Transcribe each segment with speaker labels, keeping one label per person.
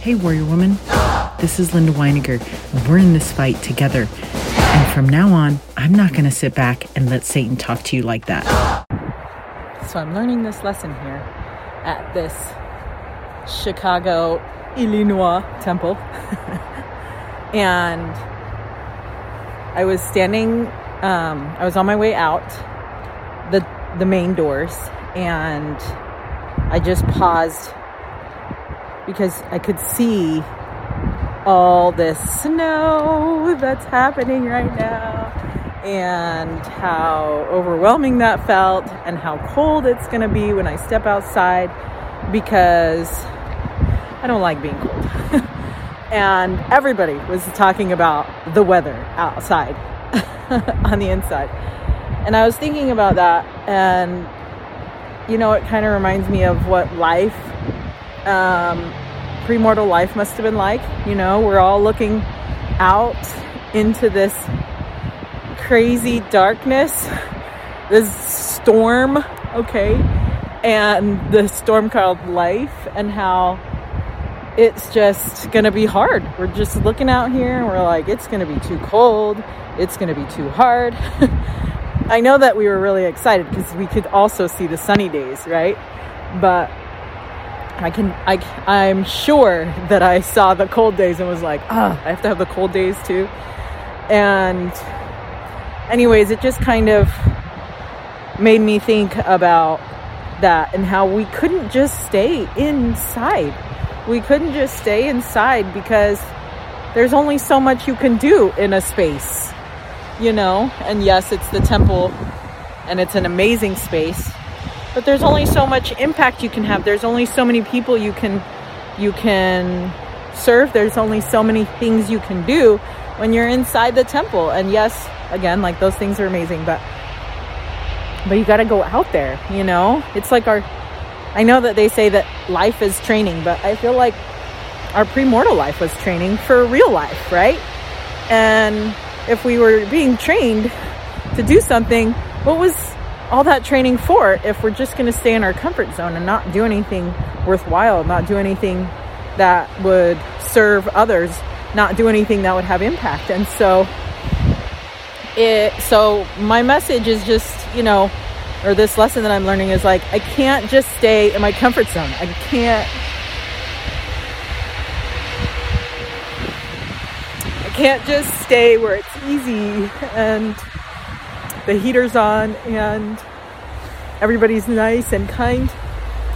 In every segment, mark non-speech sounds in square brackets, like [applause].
Speaker 1: Hey, Warrior Woman. This is Linda Weiniger, we're in this fight together. And from now on, I'm not going to sit back and let Satan talk to you like that. So I'm learning this lesson here at this Chicago, Illinois temple. [laughs] and I was standing, um, I was on my way out the, the main doors, and I just paused because I could see all this snow that's happening right now and how overwhelming that felt and how cold it's going to be when I step outside because I don't like being cold. [laughs] and everybody was talking about the weather outside [laughs] on the inside. And I was thinking about that and you know, it kind of reminds me of what life um, premortal life must have been like. You know, we're all looking out into this crazy darkness, this storm, okay, and the storm called life, and how it's just gonna be hard. We're just looking out here and we're like, it's gonna be too cold, it's gonna be too hard. [laughs] I know that we were really excited because we could also see the sunny days, right? But I can I I'm sure that I saw the cold days and was like, ah, I have to have the cold days too. And anyways, it just kind of made me think about that and how we couldn't just stay inside. We couldn't just stay inside because there's only so much you can do in a space, you know? And yes, it's the temple and it's an amazing space but there's only so much impact you can have. There's only so many people you can you can serve. There's only so many things you can do when you're inside the temple. And yes again like those things are amazing but but you got to go out there you know? It's like our i know that they say that life is training but i feel like our premortal life was training for real life right? And if we were being trained to do something what was all that training for if we're just going to stay in our comfort zone and not do anything worthwhile, not do anything that would serve others, not do anything that would have impact. And so it so my message is just, you know, or this lesson that I'm learning is like I can't just stay in my comfort zone. I can't I can't just stay where it's easy and the heater's on and everybody's nice and kind,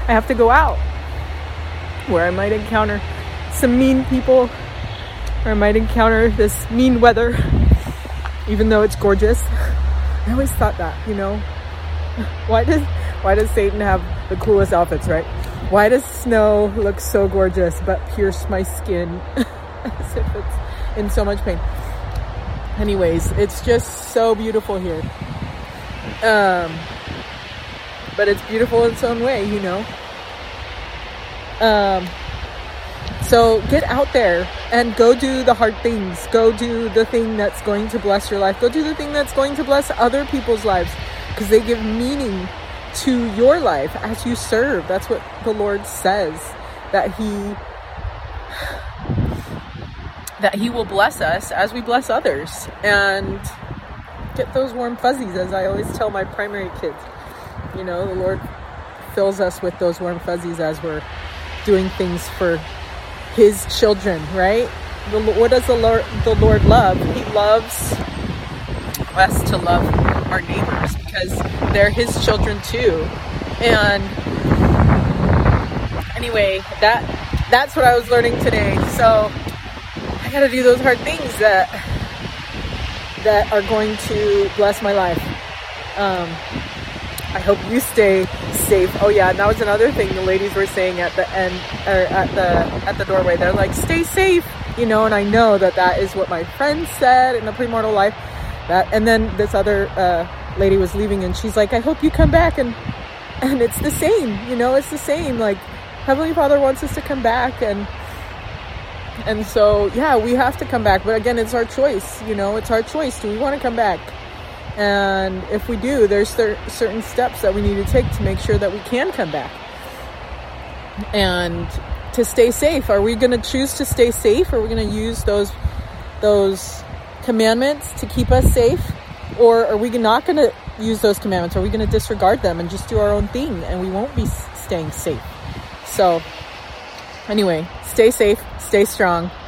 Speaker 1: I have to go out where I might encounter some mean people, or I might encounter this mean weather, even though it's gorgeous. [laughs] I always thought that, you know, [laughs] why does why does Satan have the coolest outfits, right? Why does snow look so gorgeous but pierce my skin [laughs] as if it's in so much pain? Anyways, it's just so beautiful here. Um, but it's beautiful in its own way, you know. Um, so get out there and go do the hard things. Go do the thing that's going to bless your life. Go do the thing that's going to bless other people's lives because they give meaning to your life as you serve. That's what the Lord says that He that He will bless us as we bless others. And get those warm fuzzies, as I always tell my primary kids. You know, the Lord fills us with those warm fuzzies as we're doing things for His children, right? The, what does the Lord, the Lord love? He loves us to love our neighbors because they're His children too. And anyway, that that's what I was learning today. So got to do those hard things that that are going to bless my life. Um, I hope you stay safe. Oh yeah, and that was another thing the ladies were saying at the end or at the at the doorway. They're like, "Stay safe," you know. And I know that that is what my friend said in the premortal life. That and then this other uh, lady was leaving, and she's like, "I hope you come back." And and it's the same, you know. It's the same. Like Heavenly Father wants us to come back and and so, yeah, we have to come back. But again, it's our choice. You know, it's our choice. Do we want to come back? And if we do, there's cer- certain steps that we need to take to make sure that we can come back. And to stay safe. Are we going to choose to stay safe? Are we going to use those those commandments to keep us safe? Or are we not going to use those commandments? Are we going to disregard them and just do our own thing and we won't be staying safe? So, anyway, stay safe, stay strong.